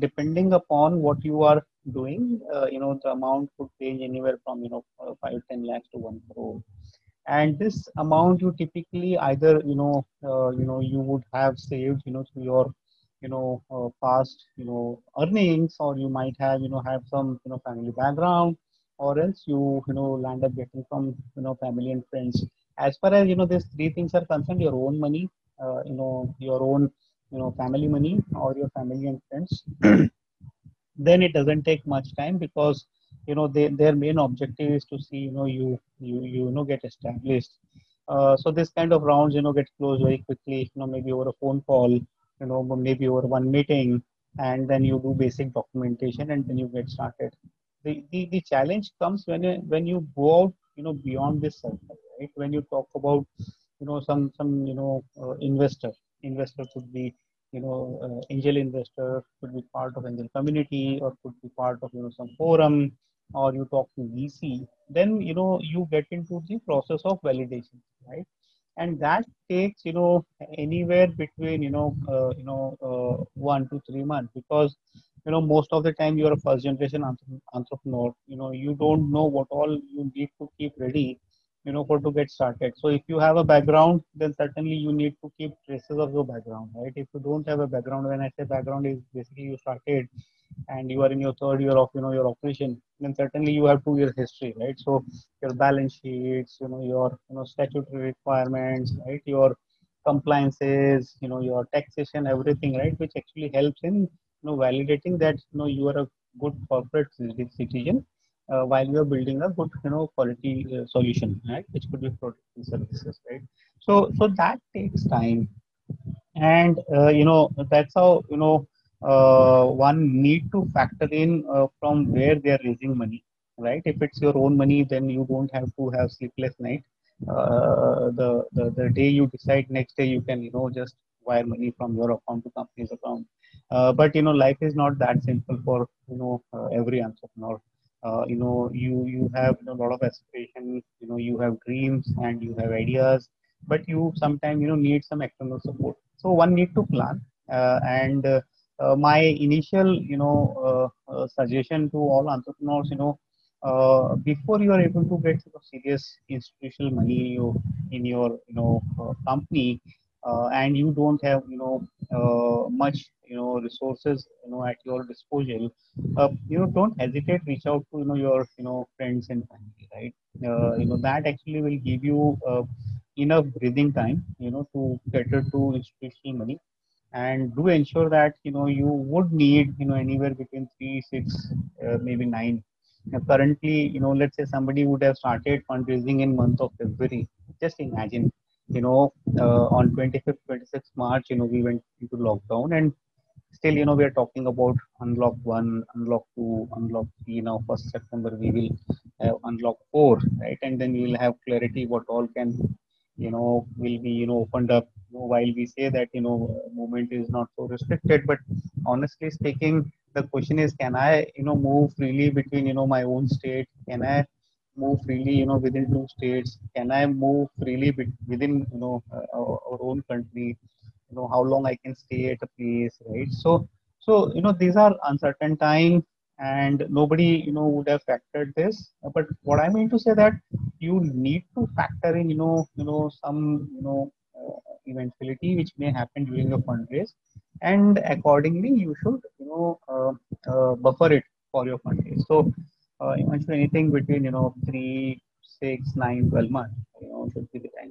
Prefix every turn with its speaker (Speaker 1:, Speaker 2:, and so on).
Speaker 1: depending upon what you are doing, uh, you know, the amount could range anywhere from, you know, uh, 5, 10 lakhs to 1 crore. And this amount you typically either, you know, uh, you know, you would have saved, you know, through your, you know, uh, past, you know, earnings, or you might have, you know, have some, you know, family background, or else you, you know, land up getting from, you know, family and friends. As far as, you know, these three things are concerned, your own money, uh, you know, your own you know family money or your family and friends then it doesn't take much time because you know they, their main objective is to see you know you you you know get established uh, so this kind of rounds you know get closed very quickly you know maybe over a phone call you know maybe over one meeting and then you do basic documentation and then you get started the, the, the challenge comes when you, when you go out you know beyond this circle right when you talk about you know some some you know uh, investor investor could be you know uh, angel investor could be part of angel community or could be part of you know some forum or you talk to vc then you know you get into the process of validation right? And that takes you know anywhere between you know uh, you know uh, one to three months because you know most of the time you're a first generation entrepreneur. You know you don't know what all you need to keep ready you know for to get started. So if you have a background then certainly you need to keep traces of your background right? If you don't have a background when i say background is basically you started and you are in your third year of you know your operation then certainly you have two years history right? So your balance sheets you know your you know statutory requirements right? Your compliances you know your taxation everything right? Which actually helps in you know validating that you know you are a good corporate citizen uh, while you are building a good you know quality uh, solution right which could be products and services right? So so that takes time. And uh, you know that's how you know uh, one need to factor in uh, from where they are raising money right? If it's your own money then you don't have to have sleepless night. Uh, the, the the day you decide next day you can you know just wire money from your account to company's account. But you know life is not that simple for you know every entrepreneur uh, you know you you have a lot of aspirations you know you have dreams and you have ideas but you sometimes you know need some external support. So one need to plan. Uh, and uh, uh my initial you know uh, uh, suggestion to all entrepreneurs you know before you are able to get sort of serious institutional money in your, in your you know company and you don't have you know much you know resources you know at your disposal uh, you know don't hesitate reach out to you know your you know friends and family right uh, you know that actually will give you uh, enough breathing time you know to cater to institutional money and do ensure that you know you would need you know anywhere between three six uh, maybe nine now, currently you know let's say somebody would have started fundraising in month of february just imagine you know uh, on 25th 26th march you know we went into lockdown and still, you know, we are talking about unlock one, unlock two, unlock three. Now, first September, we will have unlock four, right? And then we will have clarity what all can, you know, will be, you know, opened up. You know, while we say that, you know, movement is not so restricted, but honestly speaking, the question is, can I, you know, move freely between, you know, my own state? Can I move freely, you know, within two states? Can I move freely within, you know, our, our own country? you know how long i can stay at a place right so so you know these are uncertain times and nobody you know would have factored this but what i mean to say that you need to factor in you know you know some you know uh, eventuality which may happen during a fundraise and accordingly you should you know uh, uh, buffer it for your fundraise so uh, anything between you know 3 6 9 12 months you know should be the time